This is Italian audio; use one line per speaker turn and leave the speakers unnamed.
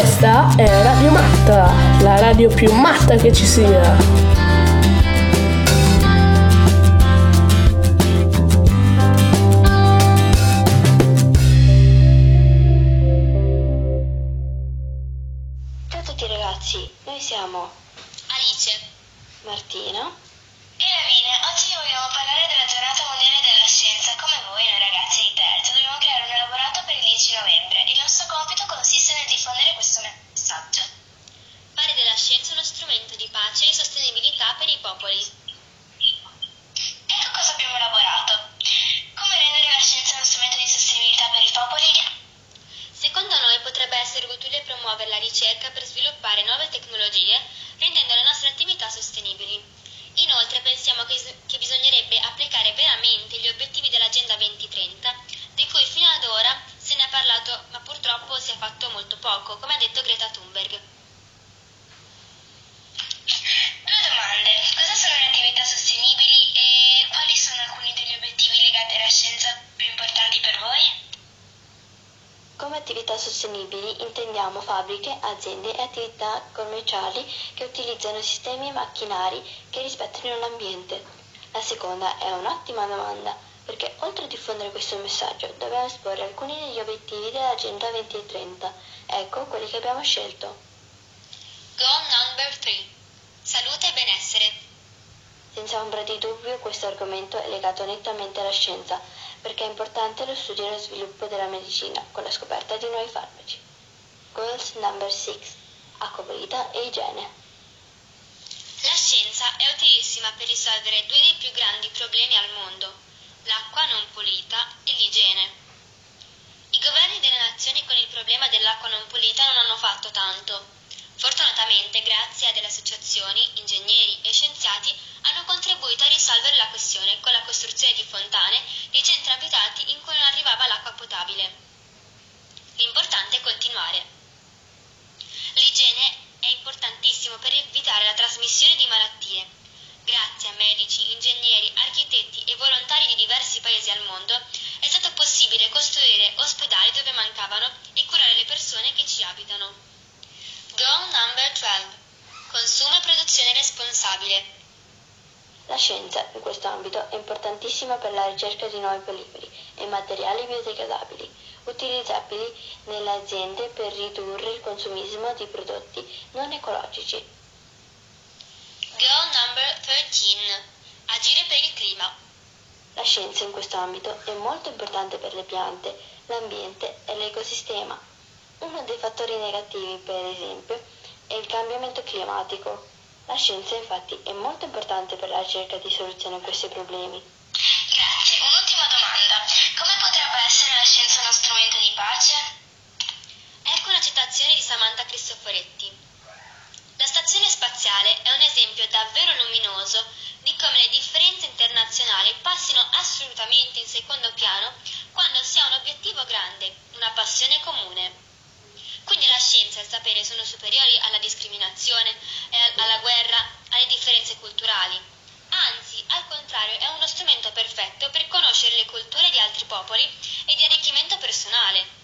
Questa è Radio Matta, la radio più matta che ci sia.
Ciao a tutti ragazzi, noi siamo
Alice.
Martina.
Essere utile promuovere la ricerca per sviluppare nuove tecnologie, rendendo le nostre attività sostenibili. Inoltre pensiamo che, che bisognerebbe applicare veramente gli obiettivi dell'Agenda 2030, di cui fino ad ora se ne è parlato, ma purtroppo si è fatto molto poco, come ha detto Greta Thunberg. Sostenibili
intendiamo fabbriche, aziende e attività commerciali che utilizzano sistemi e macchinari che rispettino l'ambiente. La seconda è un'ottima domanda, perché oltre a diffondere questo messaggio dobbiamo esporre alcuni degli obiettivi dell'Agenda 2030. Ecco quelli che abbiamo scelto.
Goal number 3. Salute e benessere.
Senza ombra di dubbio questo argomento è legato nettamente alla scienza, perché è importante lo studio e lo sviluppo della medicina con la scoperta di nuovi farmaci. Goals number 6. Acqua pulita e igiene.
La scienza è utilissima per risolvere due dei più grandi problemi al mondo, l'acqua non pulita e l'igiene. I governi delle nazioni con il problema dell'acqua non pulita non hanno fatto tanto. Fortunatamente, grazie a delle associazioni, ingegneri e scienziati hanno contribuito a risolvere la questione con la costruzione di fontane nei centri abitati in cui non arrivava l'acqua potabile. L'importante è continuare. L'igiene è importantissimo per evitare la trasmissione di malattie. Grazie a medici, ingegneri, architetti e volontari di diversi paesi al mondo è stato possibile costruire ospedali dove mancavano e curare le persone che ci abitano. Goal number 12. Produzione responsabile.
La scienza in questo ambito è importantissima per la ricerca di nuovi polimeri e materiali biodegradabili, utilizzabili nelle aziende per ridurre il consumismo di prodotti non ecologici.
Goal number 13. Agire per il clima.
La scienza in questo ambito è molto importante per le piante, l'ambiente e l'ecosistema. Uno dei fattori negativi, per esempio, è il cambiamento climatico. La scienza infatti è molto importante per la ricerca di soluzioni a questi problemi.
Grazie. Un'ultima domanda. Come potrebbe essere la scienza uno strumento di pace? Ecco una citazione di Samantha Cristoforetti. La stazione spaziale è un esempio davvero luminoso di come le differenze internazionali passino assolutamente in secondo piano quando si ha un obiettivo grande, una passione comune. Quindi la scienza e il sapere sono superiori alla discriminazione, alla guerra, alle differenze culturali. Anzi, al contrario, è uno strumento perfetto per conoscere le culture di altri popoli e di arricchimento personale.